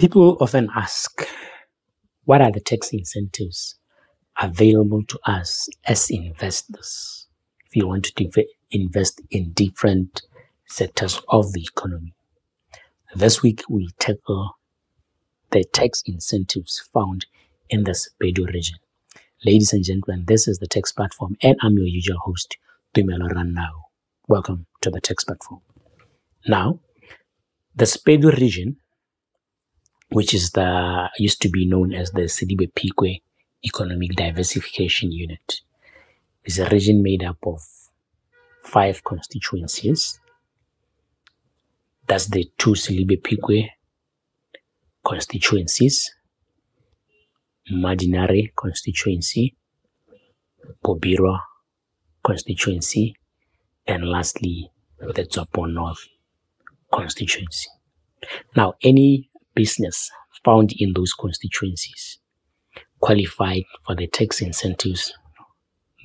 People often ask, what are the tax incentives available to us as investors if you want to invest in different sectors of the economy? This week, we tackle the tax incentives found in the SPEDU region. Ladies and gentlemen, this is the Tax Platform, and I'm your usual host, Tumelo Ranao. Welcome to the Tax Platform. Now, the SPEDU region which is the used to be known as the Selebi-Phikwe Economic Diversification Unit, is a region made up of five constituencies. That's the two Selebi-Phikwe constituencies, Mmadinare constituency, Bobirwa constituency, and lastly, the Tswapong North constituency. Now, any business found in those constituencies qualified for the tax incentives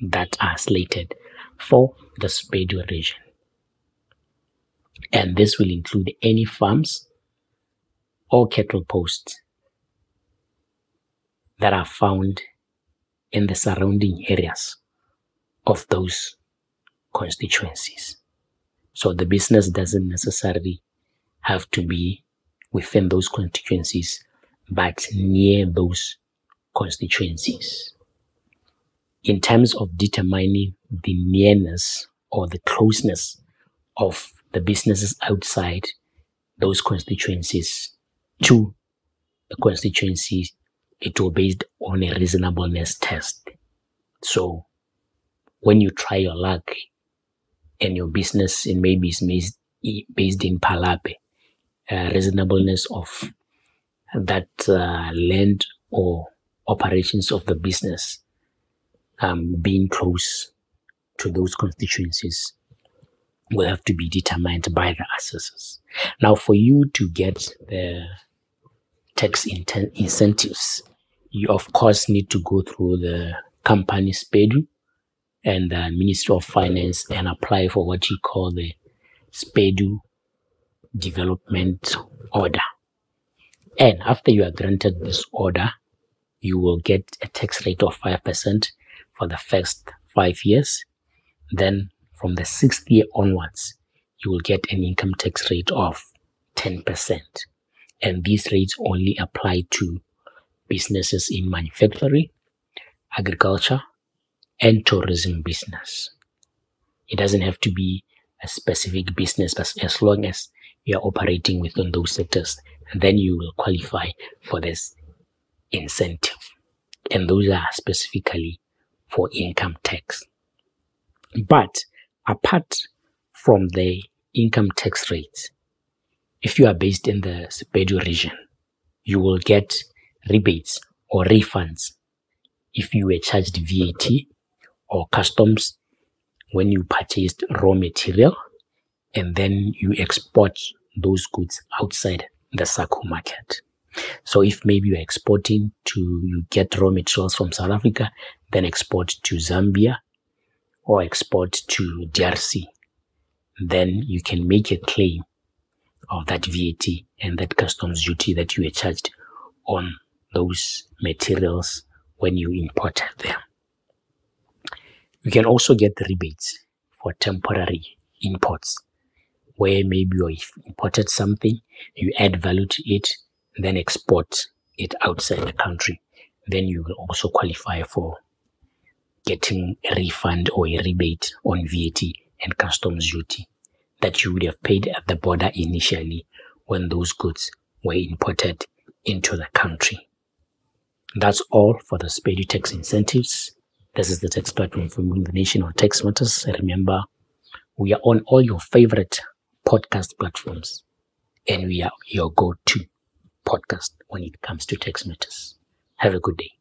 that are slated for the SPEDU region. And this will include any farms or cattle posts that are found in the surrounding areas of those constituencies. So the business doesn't necessarily have to be within those constituencies, but near those constituencies. In terms of determining the nearness or the closeness of the businesses outside those constituencies to the constituencies, it will be based on a reasonableness test. So when you try your luck and your business and maybe is based in Palapye, uh, reasonableness of that uh, land or operations of the business um, being close to those constituencies will have to be determined by the assessors. Now, for you to get the tax in- incentives, you of course need to go through the company SPEDU and the Ministry of Finance and apply for what you call the SPEDU development order. And after you are granted this order, you will get a tax rate of 5% for the first five years. Then from the sixth year onwards, you will get an income tax rate of 10%. And these rates only apply to businesses in manufacturing, agriculture, and tourism business. It doesn't have to be a specific business, but as long as you are operating within those sectors, then you will qualify for this incentive. And those are specifically for income tax. But apart from the income tax rates, if you are based in the SPEDU region, you will get rebates or refunds if you were charged VAT or customs when you purchased raw material and then you export those goods outside the SACU market. So if maybe you're exporting to, you get raw materials from South Africa, then export to Zambia or export to DRC, then you can make a claim of that VAT and that customs duty that you were charged on those materials when you imported them. You can also get rebates for temporary imports where maybe you imported something, you add value to it, then export it outside the country. Then you will also qualify for getting a refund or a rebate on VAT and customs duty that you would have paid at the border initially when those goods were imported into the country. That's all for the SPEDU tax incentives. This is the tax platform for the nation on tax matters. Remember, we are on all your favorite podcast platforms, and we are your go to podcast when it comes to tax matters. Have a good day.